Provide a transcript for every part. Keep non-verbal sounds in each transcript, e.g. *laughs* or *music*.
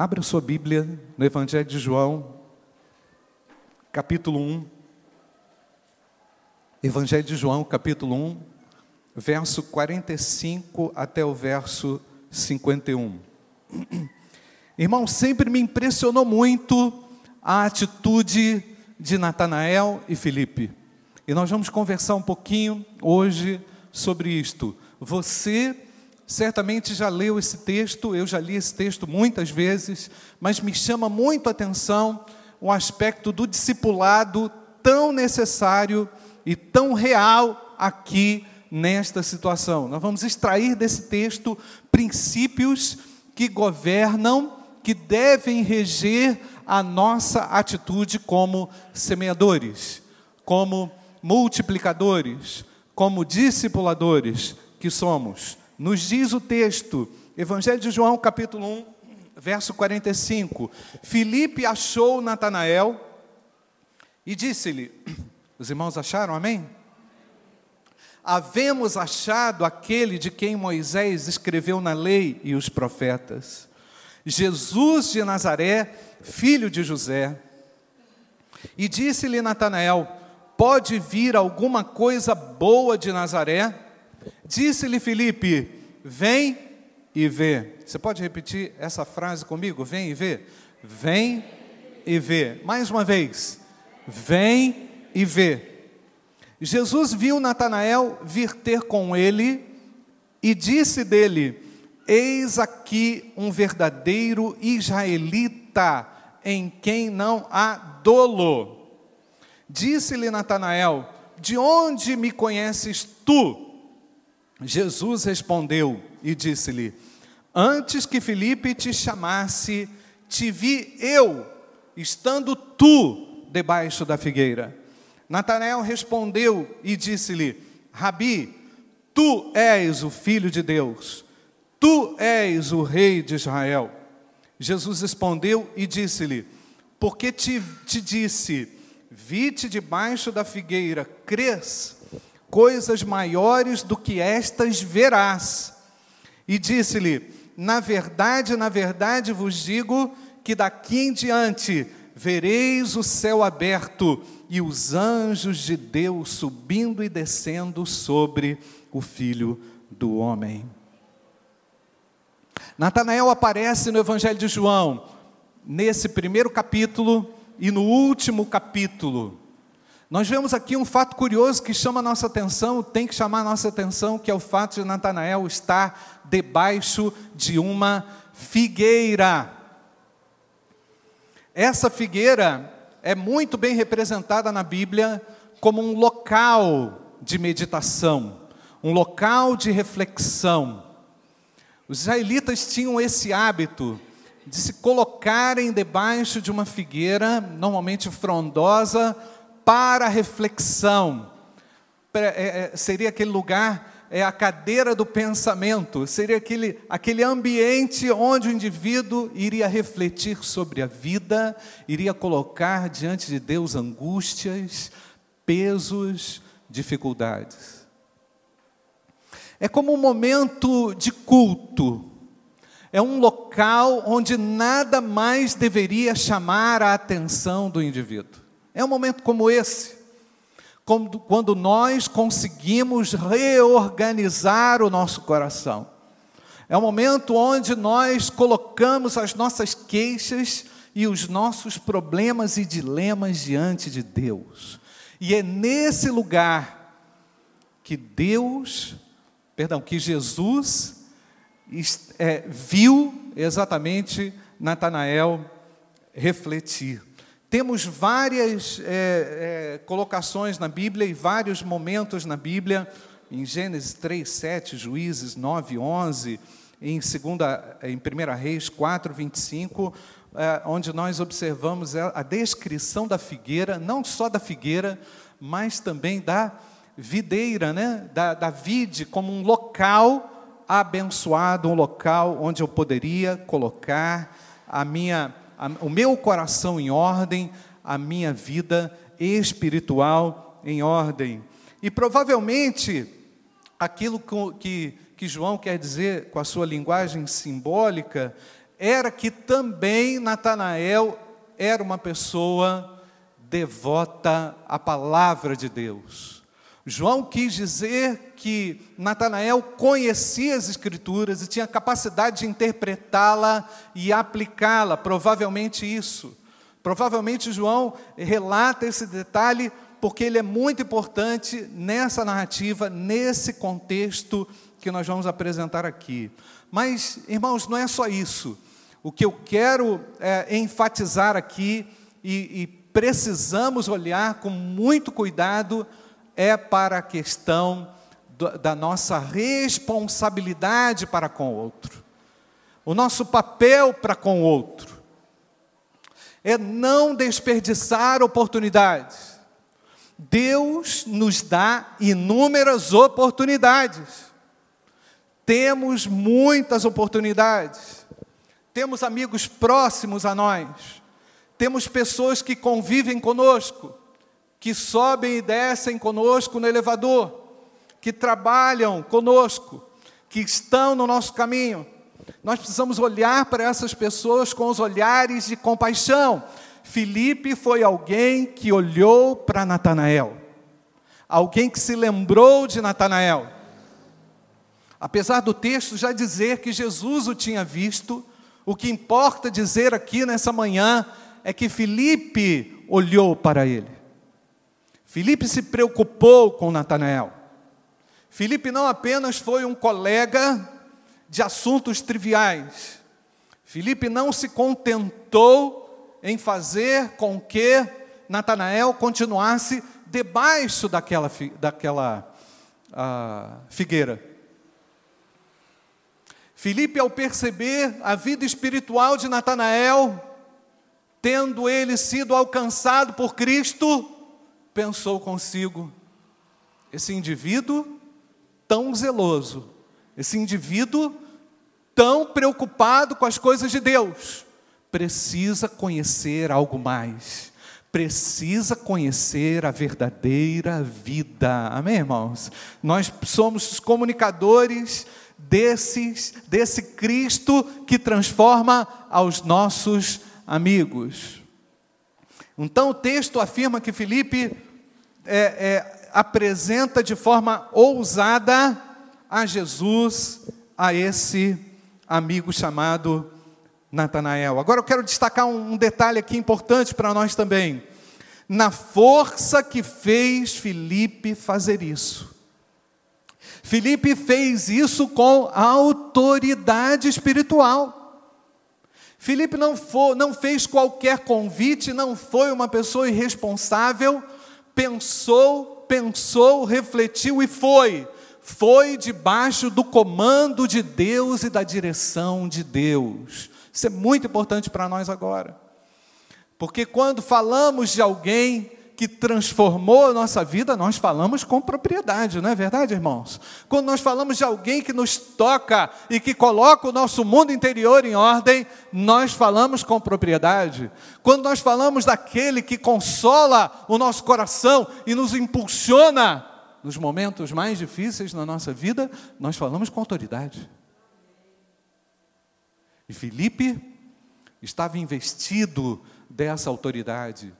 Abra sua Bíblia no Evangelho de João, capítulo 1. Evangelho de João, capítulo 1, verso 45 até o verso 51. Irmão, sempre me impressionou muito a atitude de Natanael e Felipe. E nós vamos conversar um pouquinho hoje sobre isto. Você certamente já leu esse texto, eu já li esse texto muitas vezes, mas me chama muito a atenção o aspecto do discipulado tão necessário e tão real aqui nesta situação. Nós vamos extrair desse texto princípios que governam, que devem reger a nossa atitude como semeadores, como multiplicadores, como discipuladores que somos. Nos diz o texto, Evangelho de João, capítulo 1, verso 45. Filipe achou Natanael e disse-lhe: Os irmãos acharam, amém? Havemos achado aquele de quem Moisés escreveu na lei e os profetas, Jesus de Nazaré, filho de José. E disse-lhe Natanael: Pode vir alguma coisa boa de Nazaré? Disse-lhe Filipe: Vem e vê. Você pode repetir essa frase comigo? Vem e vê. Vem e vê. Mais uma vez. Vem e vê. Jesus viu Natanael vir ter com ele e disse dele: Eis aqui um verdadeiro israelita em quem não há dolo. Disse-lhe Natanael: De onde me conheces tu? Jesus respondeu e disse-lhe: Antes que Felipe te chamasse, te vi eu, estando tu debaixo da figueira. Natanael respondeu e disse-lhe: Rabi, tu és o filho de Deus, tu és o rei de Israel. Jesus respondeu e disse-lhe: Porque te, te disse, vi-te debaixo da figueira, crês? Coisas maiores do que estas verás. E disse-lhe: Na verdade, na verdade vos digo que daqui em diante vereis o céu aberto e os anjos de Deus subindo e descendo sobre o filho do homem. Natanael aparece no Evangelho de João, nesse primeiro capítulo e no último capítulo. Nós vemos aqui um fato curioso que chama a nossa atenção, tem que chamar a nossa atenção, que é o fato de Natanael estar debaixo de uma figueira. Essa figueira é muito bem representada na Bíblia como um local de meditação, um local de reflexão. Os israelitas tinham esse hábito de se colocarem debaixo de uma figueira, normalmente frondosa, para reflexão. É, é, seria aquele lugar, é a cadeira do pensamento, seria aquele, aquele ambiente onde o indivíduo iria refletir sobre a vida, iria colocar diante de Deus angústias, pesos, dificuldades. É como um momento de culto, é um local onde nada mais deveria chamar a atenção do indivíduo. É um momento como esse, quando nós conseguimos reorganizar o nosso coração. É um momento onde nós colocamos as nossas queixas e os nossos problemas e dilemas diante de Deus. E é nesse lugar que Deus, perdão, que Jesus é, viu exatamente Natanael refletir. Temos várias é, é, colocações na Bíblia e vários momentos na Bíblia, em Gênesis 3, 7, Juízes 9, 11, em, segunda, em 1 Reis 4, 25, é, onde nós observamos a descrição da figueira, não só da figueira, mas também da videira, né? da, da vide, como um local abençoado, um local onde eu poderia colocar a minha o meu coração em ordem, a minha vida espiritual em ordem. E provavelmente, aquilo que, que João quer dizer com a sua linguagem simbólica era que também Natanael era uma pessoa devota à palavra de Deus. João quis dizer que Natanael conhecia as Escrituras e tinha capacidade de interpretá-la e aplicá-la, provavelmente isso. Provavelmente João relata esse detalhe porque ele é muito importante nessa narrativa, nesse contexto que nós vamos apresentar aqui. Mas, irmãos, não é só isso. O que eu quero é, enfatizar aqui, e, e precisamos olhar com muito cuidado, é para a questão do, da nossa responsabilidade para com o outro, o nosso papel para com o outro, é não desperdiçar oportunidades. Deus nos dá inúmeras oportunidades. Temos muitas oportunidades. Temos amigos próximos a nós. Temos pessoas que convivem conosco, que sobem e descem conosco no elevador, que trabalham conosco, que estão no nosso caminho. Nós precisamos olhar para essas pessoas com os olhares de compaixão. Filipe foi alguém que olhou para Natanael, alguém que se lembrou de Natanael Apesar do texto já dizer que Jesus o tinha visto, o que importa dizer aqui nessa manhã é que Filipe olhou para ele. Filipe se preocupou com Natanael. Filipe não apenas foi um colega de assuntos triviais. Filipe não se contentou em fazer com que Natanael continuasse debaixo daquela, daquela uh, figueira. Filipe, ao perceber a vida espiritual de Natanael, tendo ele sido alcançado por Cristo, pensou consigo: esse indivíduo tão zeloso, esse indivíduo tão preocupado com as coisas de Deus, precisa conhecer algo mais, precisa conhecer a verdadeira vida. Amém, irmãos? Nós somos comunicadores desses, desse Cristo que transforma aos nossos amigos. Então o texto afirma que Filipe é, é, apresenta de forma ousada a Jesus, a esse amigo chamado Natanael. Agora eu quero destacar um, detalhe aqui importante para nós também. Na força que fez Filipe fazer isso. Filipe fez isso com autoridade espiritual. Filipe não, não fez qualquer convite, não foi uma pessoa irresponsável, pensou, pensou, refletiu e foi. Foi debaixo do comando de Deus e da direção de Deus. Isso é muito importante para nós agora. Porque quando falamos de alguém que transformou a nossa vida, nós falamos com propriedade, não é verdade, irmãos? Quando nós falamos de alguém que nos toca e que coloca o nosso mundo interior em ordem, nós falamos com propriedade. Quando nós falamos daquele que consola o nosso coração e nos impulsiona nos momentos mais difíceis na nossa vida, nós falamos com autoridade. E Felipe estava investido dessa autoridade.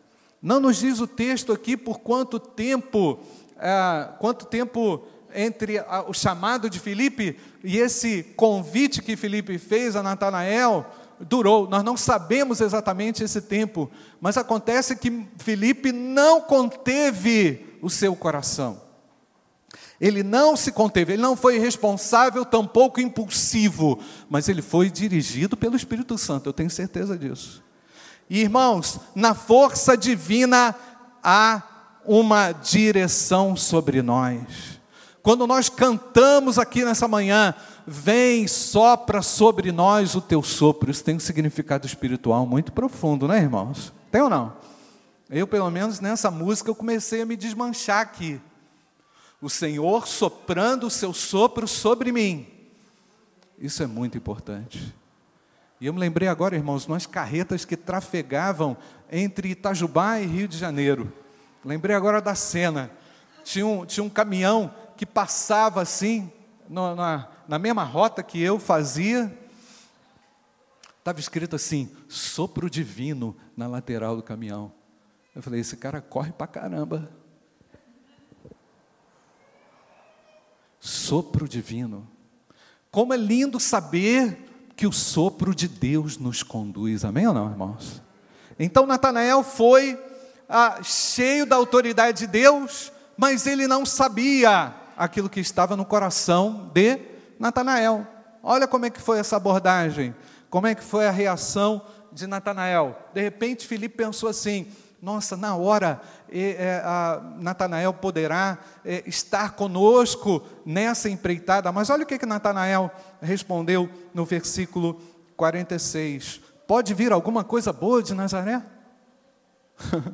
Não nos diz o texto aqui por quanto tempo, é, quanto tempo entre o chamado de Filipe e esse convite que Filipe fez a Natanael durou. Nós não sabemos exatamente esse tempo, mas acontece que Filipe não conteve o seu coração. Ele não se conteve, ele não foi responsável, tampouco impulsivo, mas ele foi dirigido pelo Espírito Santo, eu tenho certeza disso. Irmãos, na força divina há uma direção sobre nós. Quando nós cantamos aqui nessa manhã, vem, sopra sobre nós o teu sopro. Isso tem um significado espiritual muito profundo, né, irmãos? Tem ou não? Eu, pelo menos nessa música, eu comecei a me desmanchar aqui. O Senhor soprando o seu sopro sobre mim. Isso é muito importante. E eu me lembrei agora, irmãos, umas carretas que trafegavam entre Itajubá e Rio de Janeiro. Lembrei agora da cena. Tinha um, tinha um caminhão que passava assim, no, na, na mesma rota que eu fazia. estava escrito assim: sopro divino na lateral do caminhão. Eu falei: esse cara corre pra caramba. Sopro divino. Como é lindo saber que o sopro de Deus nos conduz. Amém ou não, irmãos? Então Natanael foi ah, cheio da autoridade de Deus, mas ele não sabia aquilo que estava no coração de Natanael. Olha como é que foi essa abordagem, como é que foi a reação de Natanael. De repente, Filipe pensou assim: nossa, na hora é, Natanael poderá é, estar conosco nessa empreitada. Mas olha o que, que Natanael respondeu no versículo 46. Pode vir alguma coisa boa de Nazaré? *laughs*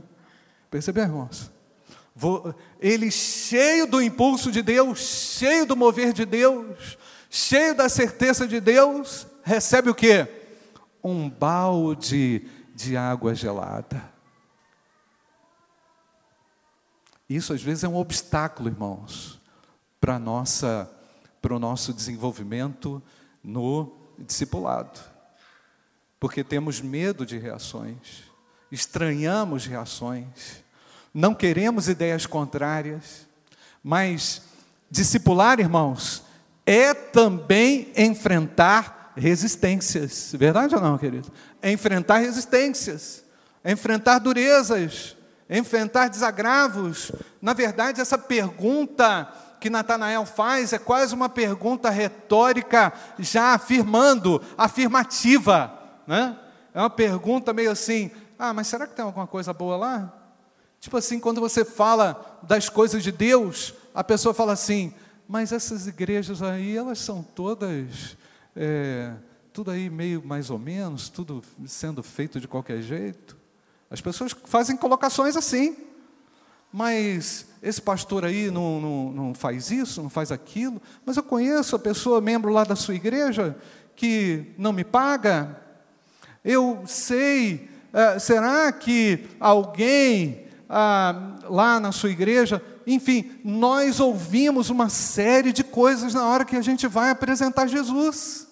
Percebeu, irmãos? Ele cheio do impulso de Deus, cheio do mover de Deus, cheio da certeza de Deus, recebe o que? Um balde de água gelada. Isso às vezes é um obstáculo, irmãos, para nossa para o nosso desenvolvimento no discipulado. Porque temos medo de reações, estranhamos reações, não queremos ideias contrárias, mas discipular, irmãos, é também enfrentar resistências. Verdade ou não, querido? É enfrentar resistências, é enfrentar durezas, enfrentar desagravos. Na verdade, essa pergunta que Natanael faz é quase uma pergunta retórica, já afirmando, afirmativa. Né? É uma pergunta meio assim: ah, mas será que tem alguma coisa boa lá? Tipo assim, quando você fala das coisas de Deus, a pessoa fala assim: mas essas igrejas aí, elas são todas. É, tudo aí meio mais ou menos, tudo sendo feito de qualquer jeito. As pessoas fazem colocações assim. Mas esse pastor aí não, não, não faz isso, não faz aquilo. Mas eu conheço a pessoa, membro lá da sua igreja, que não me paga. Eu sei, é, será que alguém ah, lá na sua igreja, enfim, nós ouvimos uma série de coisas na hora que a gente vai apresentar Jesus.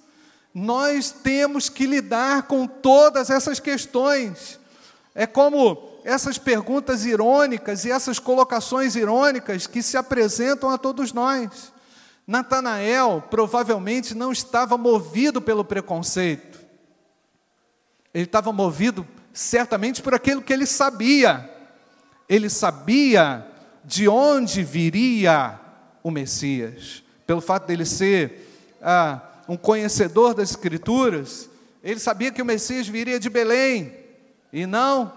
Nós temos que lidar com todas essas questões. É como essas perguntas irônicas e essas colocações irônicas que se apresentam a todos nós. Natanael provavelmente não estava movido pelo preconceito. Ele estava movido certamente por aquilo que ele sabia. Ele sabia de onde viria o Messias. Pelo fato dele ser ah, um conhecedor das Escrituras, ele sabia que o Messias viria de Belém e não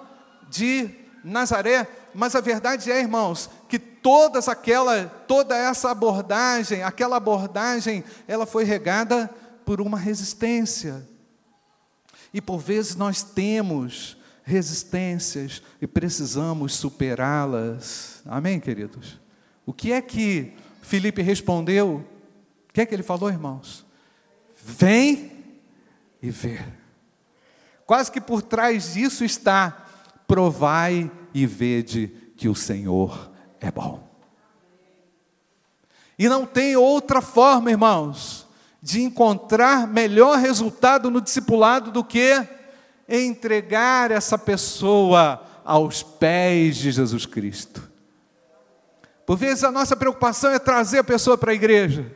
de Nazaré. Mas a verdade é, irmãos, que todas aquela, toda essa abordagem, aquela abordagem, ela foi regada por uma resistência. E por vezes nós temos resistências e precisamos superá-las. Amém, queridos? O que é que Felipe respondeu? O que é que ele falou, irmãos? Vem e vê. Quase que por trás disso está: provai e vede que o Senhor é bom. E não tem outra forma, irmãos, de encontrar melhor resultado no discipulado do que entregar essa pessoa aos pés de Jesus Cristo. Por vezes a nossa preocupação é trazer a pessoa para a igreja,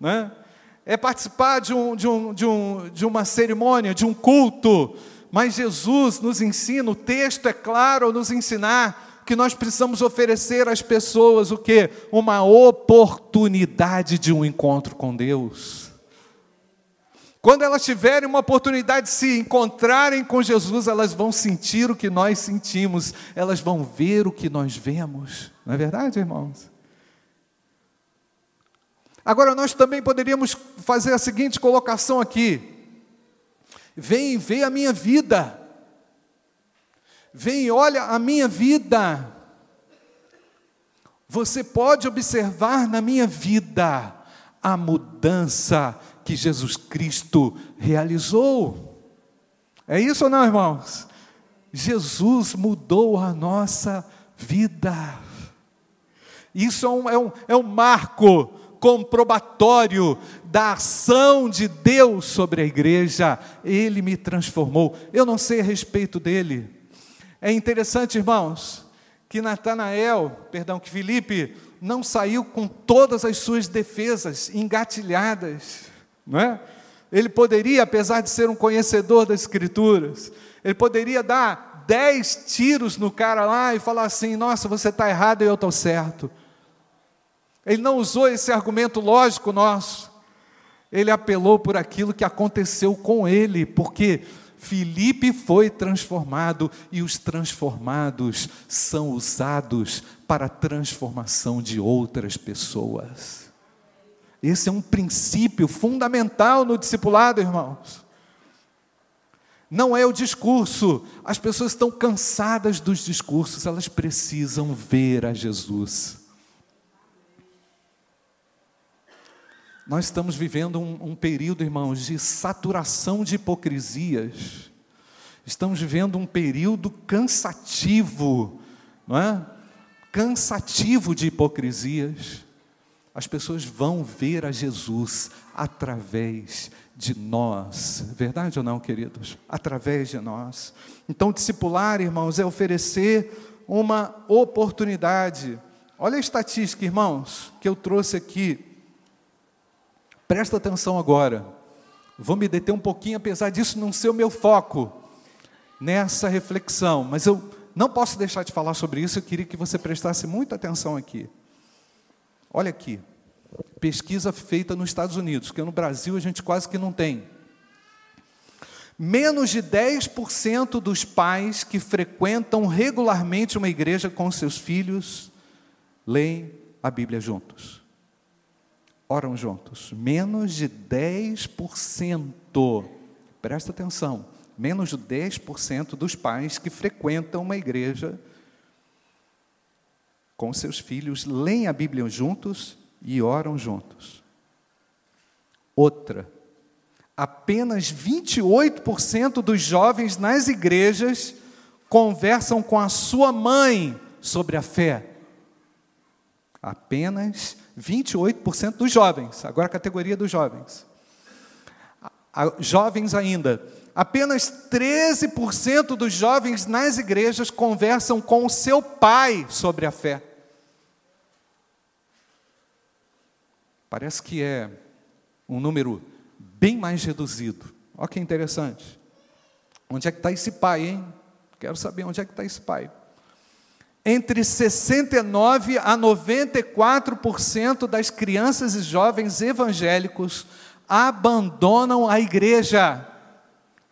né? É participar de, um, de, um, de, um, de uma cerimônia, de um culto, mas Jesus nos ensina, o texto é claro nos ensinar que nós precisamos oferecer às pessoas o que? Uma oportunidade de um encontro com Deus. Quando elas tiverem uma oportunidade de se encontrarem com Jesus, elas vão sentir o que nós sentimos, elas vão ver o que nós vemos. Não é verdade, irmãos? Agora, nós também poderíamos fazer a seguinte colocação aqui: vem vê a minha vida, vem olha a minha vida. Você pode observar na minha vida a mudança que Jesus Cristo realizou. É isso ou não, irmãos? Jesus mudou a nossa vida. Isso é um, é um, é um marco comprobatório da ação de Deus sobre a igreja. Ele me transformou. Eu não sei a respeito dele. É interessante, irmãos, que Natanael, perdão, que Felipe não saiu com todas as suas defesas engatilhadas, não é? Ele poderia, apesar de ser um conhecedor das Escrituras, ele poderia dar dez tiros no cara lá e falar assim: nossa, você está errado e eu estou certo. Ele não usou esse argumento lógico nosso. Ele apelou por aquilo que aconteceu com ele, porque Filipe foi transformado e os transformados são usados para a transformação de outras pessoas. Esse é um princípio fundamental no discipulado, irmãos. Não é o discurso, as pessoas estão cansadas dos discursos, elas precisam ver a Jesus. Nós estamos vivendo um, um, período, irmãos, de saturação de hipocrisias. Estamos vivendo um período cansativo, não é? Cansativo de hipocrisias. As pessoas vão ver a Jesus através de nós. Verdade ou não, queridos? Através de nós. Então, discipular, irmãos, é oferecer uma oportunidade. Olha a estatística, irmãos, que eu trouxe aqui Presta atenção agora. Vou me deter um pouquinho, apesar disso não ser o meu foco nessa reflexão, mas eu não posso deixar de falar sobre isso, eu queria que você prestasse muita atenção aqui. Olha aqui, pesquisa feita nos Estados Unidos, que no Brasil a gente quase que não tem. Menos de 10% dos pais que frequentam regularmente uma igreja com seus filhos leem a Bíblia juntos oram juntos. Menos de 10%, presta atenção, menos de 10% dos pais que frequentam uma igreja com seus filhos leem a Bíblia juntos e oram juntos. Outra, apenas 28% dos jovens nas igrejas conversam com a sua mãe sobre a fé. Apenas 28% dos jovens, agora a categoria dos jovens. Jovens ainda. Apenas 13% dos jovens nas igrejas conversam com o seu pai sobre a fé. Parece que é um número bem mais reduzido. Olha que interessante. Onde é que está esse pai, hein? Quero saber onde é que está esse pai entre 69 a 94% das crianças e jovens evangélicos abandonam a igreja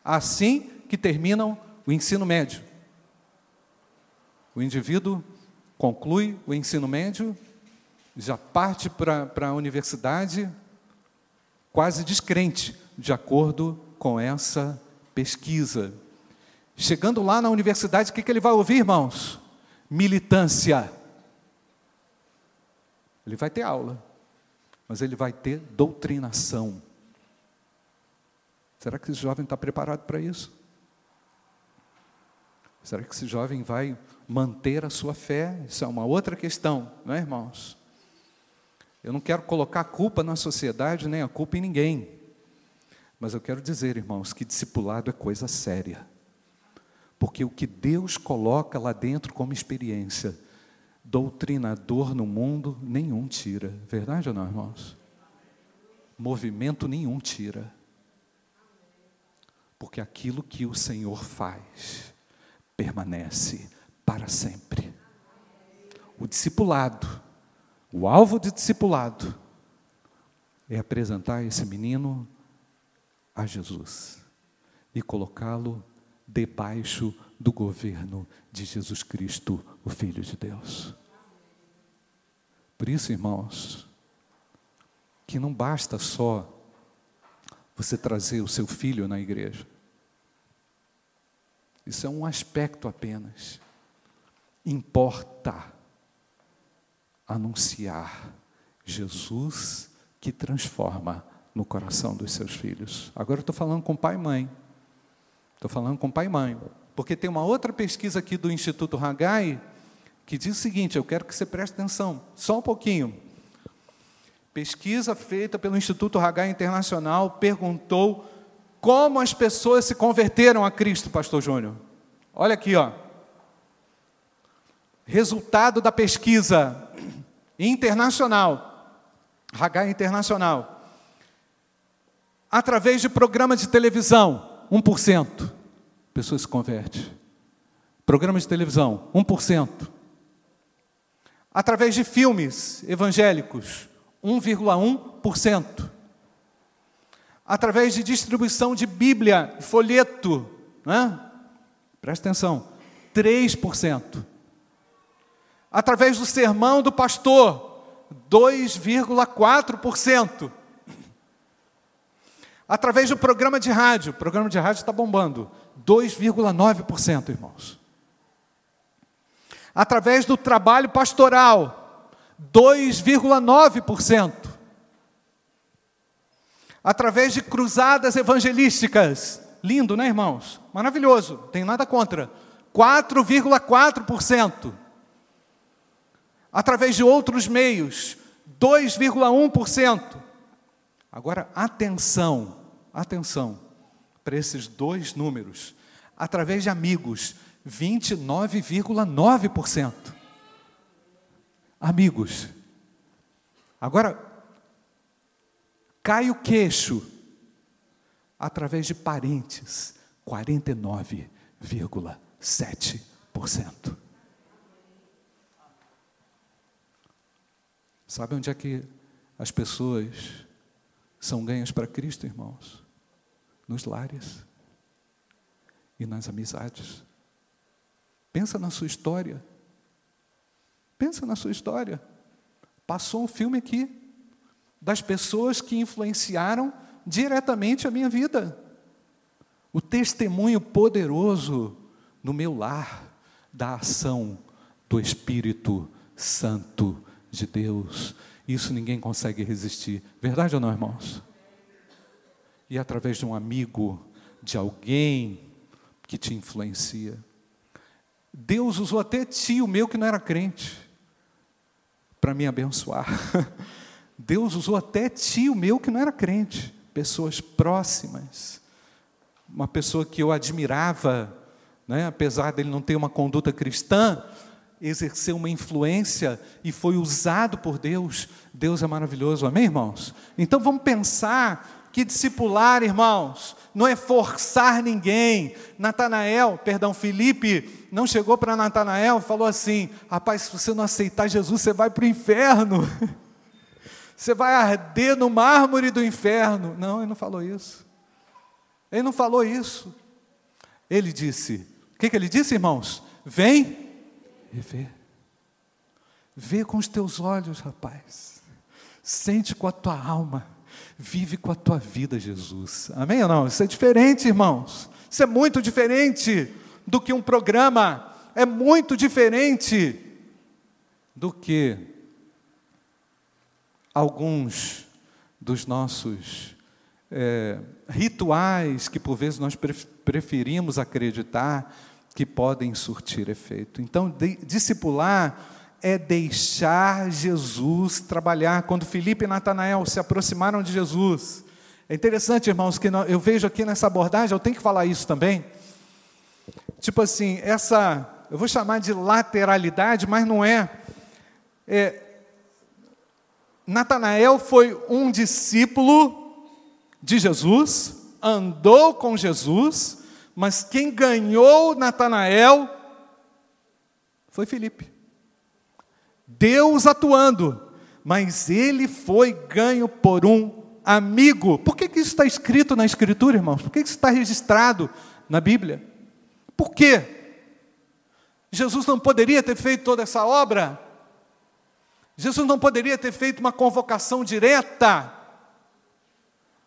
assim que terminam o ensino médio. O indivíduo conclui o ensino médio, já parte para a universidade, quase descrente, de acordo com essa pesquisa. Chegando lá na universidade, o que, que ele vai ouvir, irmãos? Militância. Ele vai ter aula, mas ele vai ter doutrinação. Será que esse jovem está preparado para isso? Será que esse jovem vai manter a sua fé? Isso é uma outra questão, não é, irmãos? Eu não quero colocar a culpa na sociedade, nem a culpa em ninguém. Mas eu quero dizer, irmãos, que discipulado é coisa séria. Porque o que Deus coloca lá dentro como experiência, doutrinador no mundo, nenhum tira. Verdade ou não, irmãos? Movimento nenhum tira. Porque aquilo que o Senhor faz permanece para sempre. O discipulado, o alvo de discipulado, é apresentar esse menino a Jesus e colocá-lo debaixo do governo de Jesus Cristo, o Filho de Deus. Por isso, irmãos, que não basta só você trazer o seu filho na igreja. Isso é um aspecto apenas. Importa anunciar Jesus que transforma no coração dos seus filhos. Agora eu estou falando com pai e mãe. Estou falando com pai e mãe. Porque tem uma outra pesquisa aqui do Instituto Hagai que diz o seguinte: eu quero que você preste atenção, só um pouquinho. Pesquisa feita pelo Instituto Hagai Internacional perguntou como as pessoas se converteram a Cristo, Pastor Júnior. Olha aqui, ó. Resultado da pesquisa internacional, Hagai Internacional. Através de programa de televisão, 1%. Pessoas se convertem. Programa de televisão, 1%. Através de filmes evangélicos, 1,1%. Através de distribuição de Bíblia, folheto, né? presta atenção, 3%. Através do sermão do pastor, 2,4%. Através do programa de rádio, o programa de rádio está bombando, 2,9%, irmãos. Através do trabalho pastoral, 2,9%. Através de cruzadas evangelísticas, lindo, né, irmãos? Maravilhoso, tem nada contra. 4,4%. Através de outros meios, 2,1%. Agora, atenção, atenção para esses dois números. Através de amigos, 29,9% amigos. Agora, cai o queixo através de parentes, 49,7%. Sabe onde é que as pessoas são ganhas para Cristo, irmãos? Nos lares e nas amizades. Pensa na sua história. Pensa na sua história. Passou um filme aqui das pessoas que influenciaram diretamente a minha vida. O testemunho poderoso no meu lar da ação do Espírito Santo de Deus. Isso ninguém consegue resistir. Verdade ou não, irmãos? E através de um amigo, de alguém que te influencia. Deus usou até tio meu que não era crente para me abençoar. *laughs* Deus usou até tio meu que não era crente, pessoas próximas, uma pessoa que eu admirava, né, apesar dele não ter uma conduta cristã, exerceu uma influência e foi usado por Deus. Deus é maravilhoso, amém, irmãos? Então vamos pensar que discipular, irmãos, não é forçar ninguém. Natanael, perdão, Felipe, não chegou para Natanael e falou assim: rapaz, se você não aceitar Jesus, você vai para o inferno. *laughs* Você vai arder no mármore do inferno. Não, ele não falou isso. Ele não falou isso. Ele disse: o que, que ele disse, irmãos? Vem e vê. Vê com os teus olhos, rapaz. Sente com a tua alma Vive com a tua vida, Jesus. Amém ou não? Isso é diferente, irmãos. Isso é muito diferente do que um programa. É muito diferente do que alguns dos nossos é, rituais que por vezes nós preferimos acreditar que podem surtir efeito. Então, de, discipular é deixar Jesus trabalhar. Quando Felipe e Natanael se aproximaram de Jesus, é interessante, irmãos, que eu vejo aqui nessa abordagem, eu tenho que falar isso também. Tipo assim, essa, eu vou chamar de lateralidade, mas não é. é Natanael foi um discípulo de Jesus, andou com Jesus, mas quem ganhou Natanael foi Felipe. Deus atuando, mas ele foi ganho por um amigo. Por que, que isso está escrito na Escritura, irmãos? Por que, que isso está registrado na Bíblia? Por quê? Jesus não poderia ter feito toda essa obra? Jesus não poderia ter feito uma convocação direta?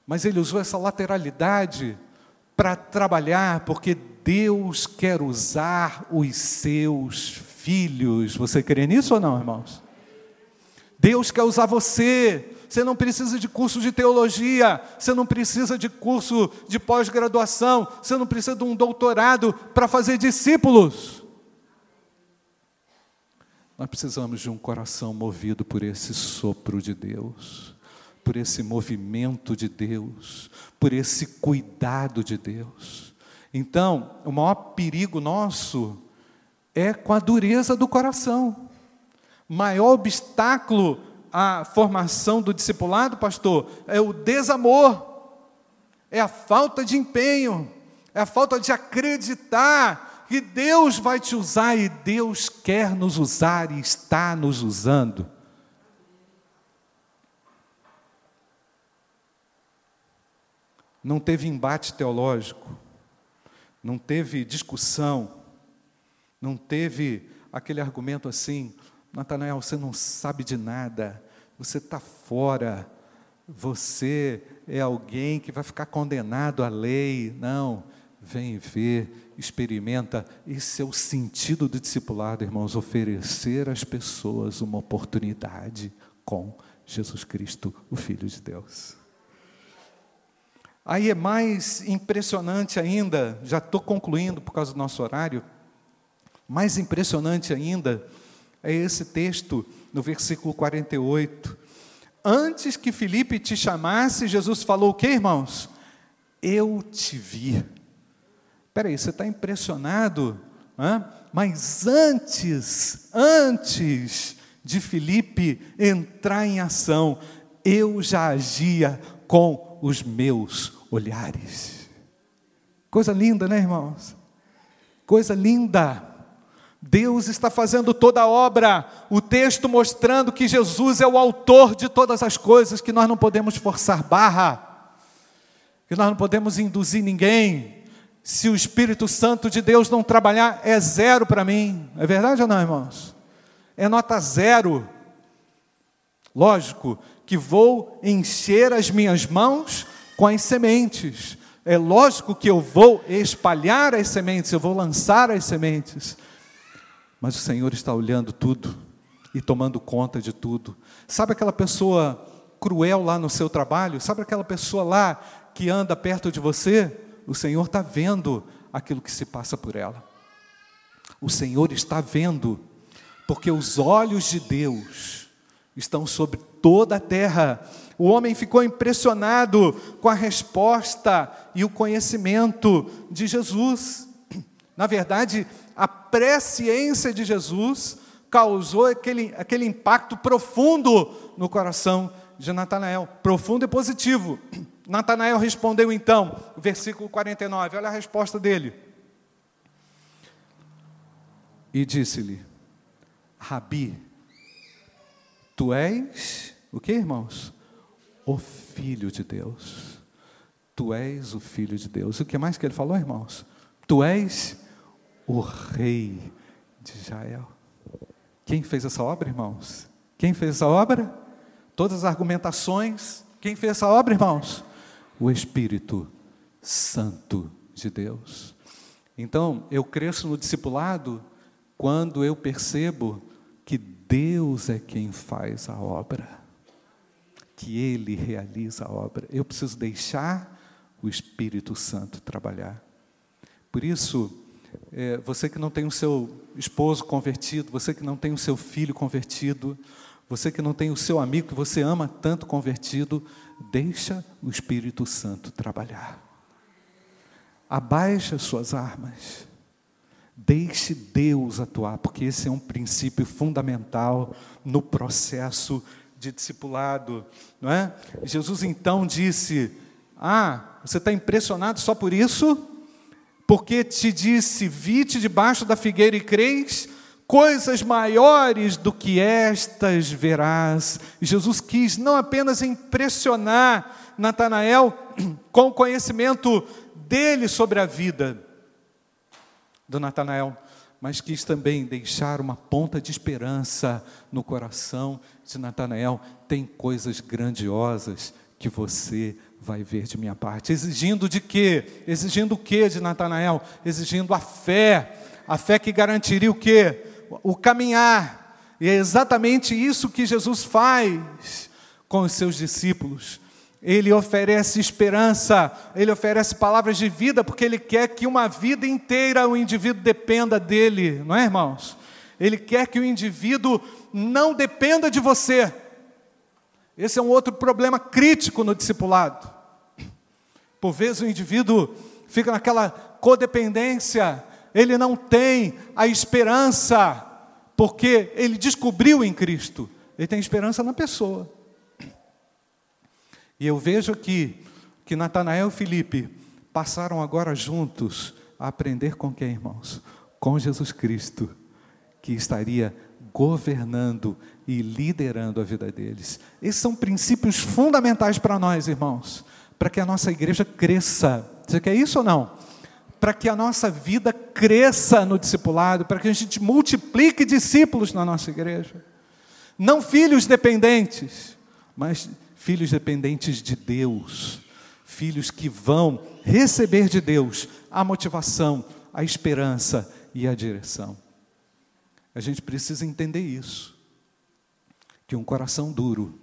Mas ele usou essa lateralidade para trabalhar, porque Deus quer usar os seus filhos. Você crê nisso ou não, irmãos? Deus quer usar você. Você não precisa de curso de teologia, você não precisa de curso de pós-graduação, você não precisa de um doutorado para fazer discípulos. Nós precisamos de um coração movido por esse sopro de Deus. por esse movimento de Deus, por esse cuidado de Deus. Então, o maior perigo nosso é com a dureza do coração. Maior obstáculo à formação do discipulado, pastor, é o desamor, é a falta de empenho, é a falta de acreditar que Deus vai te usar e Deus quer nos usar e está nos usando. Não teve embate teológico, não teve discussão, não teve aquele argumento assim: Natanael, você não sabe de nada, você está fora, você é alguém que vai ficar condenado à lei. Não, vem ver, experimenta. Esse é o sentido do discipulado, irmãos: oferecer às pessoas uma oportunidade com Jesus Cristo, o Filho de Deus. Aí é mais impressionante ainda, já estou concluindo por causa do nosso horário, mais impressionante ainda é esse texto no versículo 48. Antes que Felipe te chamasse, Jesus falou o que, irmãos? Eu te vi. Espera aí, você está impressionado? Hã? Mas antes, antes de Felipe entrar em ação, eu já agia com os meus olhares. Coisa linda, né, irmãos? Coisa linda. Deus está fazendo toda a obra, o texto mostrando que Jesus é o autor de todas as coisas, que nós não podemos forçar barra, que nós não podemos induzir ninguém. Se o Espírito Santo de Deus não trabalhar, é zero para mim. É verdade ou não, irmãos? É nota zero. Lógico que vou encher as minhas mãos com as sementes. É lógico que eu vou espalhar as sementes, eu vou lançar as sementes. Mas o Senhor está olhando tudo e tomando conta de tudo. Sabe aquela pessoa cruel lá no seu trabalho? Sabe aquela pessoa lá que anda perto de você? O Senhor está vendo aquilo que se passa por ela. O Senhor está vendo, porque os olhos de Deus estão sobre toda a terra o homem ficou impressionado com a resposta e o conhecimento de Jesus. Na verdade, a presciência de Jesus causou aquele, aquele impacto profundo no coração de Natanael, profundo e positivo. Natanael respondeu então, versículo 49, olha a resposta dele. E disse-lhe: Rabi, tu és o que, irmãos? o Filho de Deus. Tu és o Filho de Deus. O que mais que ele falou, irmãos? Tu és o Rei de Israel. Quem fez essa obra, irmãos? Quem fez essa obra? Todas as argumentações. Quem fez essa obra, irmãos? O Espírito Santo de Deus. Então, eu cresço no discipulado quando eu percebo que Deus é quem faz a obra que Ele realiza a obra. Eu preciso deixar o Espírito Santo trabalhar. Por isso, é, você que não tem o seu esposo convertido, você que não tem o seu filho convertido, você que não tem o seu amigo que você ama tanto convertido, deixa o Espírito Santo trabalhar. Abaixa suas armas. Deixe Deus atuar, porque esse é um princípio fundamental no processo de discipulado, não é? Jesus então disse: Ah, você está impressionado só por isso? Porque te disse: Vi-te debaixo da figueira e creis, coisas maiores do que estas verás. Jesus quis não apenas impressionar Natanael *clears throat* com o conhecimento dele sobre a vida do Natanael, mas quis também deixar uma ponta de esperança no coração de Natanael. Tem coisas grandiosas que você vai ver de minha parte. Exigindo de quê? Exigindo o quê de Natanael? Exigindo a fé. A fé que garantiria o quê? O caminhar. E é exatamente isso que Jesus faz com os seus discípulos. Ele oferece esperança, ele oferece palavras de vida, porque ele quer que uma vida inteira o indivíduo dependa dele, não é, irmãos? Ele quer que o indivíduo não dependa de você, Esse é um outro problema crítico no discipulado. Por vezes o indivíduo fica naquela codependência, ele não tem a esperança, porque ele descobriu em Cristo, ele tem esperança na pessoa. E eu vejo aqui que Natanael e Felipe passaram agora juntos a aprender com quem, irmãos? Com Jesus Cristo, que estaria governando e liderando a vida deles. Esses são princípios fundamentais para nós, irmãos, para que a nossa igreja cresça. Você quer isso ou não? Para que a nossa vida cresça no discipulado, para que a gente multiplique discípulos na nossa igreja. Não filhos dependentes, mas filhos dependentes de Deus. Filhos que vão receber de Deus a motivação, a esperança e a direção. A gente precisa entender isso. Que um coração duro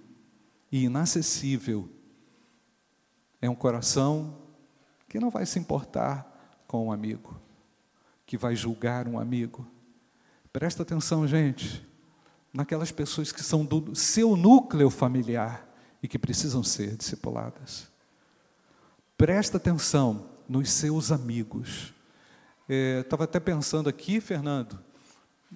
e inacessível é um coração que não vai se importar com um amigo, que vai julgar um amigo. Presta atenção, gente, naquelas pessoas que são do seu núcleo familiar e que precisam ser discipuladas. Presta atenção nos seus amigos. Estava é, até pensando aqui, Fernando,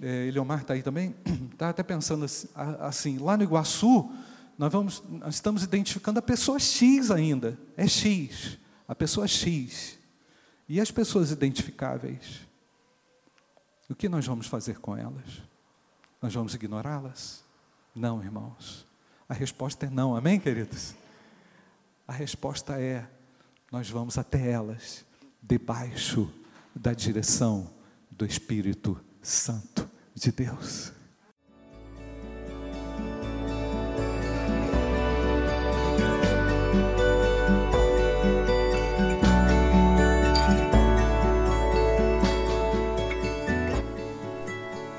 é, Eliomar está aí também, estava *clears throat* até pensando assim, assim, lá no Iguaçu, nós, vamos, nós estamos identificando a pessoa X ainda, é X, a pessoa X. E as pessoas identificáveis? O que nós vamos fazer com elas? Nós vamos ignorá-las? Não, irmãos. A resposta é não, amém, queridos? A resposta é: nós vamos até elas, debaixo da direção do Espírito Santo de Deus.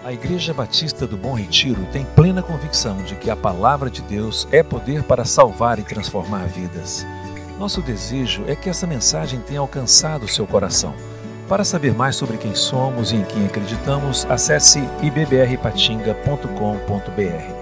A Igreja Batista do Bom Retiro tem plena convicção de que a palavra de Deus é poder para salvar e transformar vidas. Nosso desejo é que essa mensagem tenha alcançado seu coração. Para saber mais sobre quem somos e em quem acreditamos, acesse ibbrpatinga.com.br.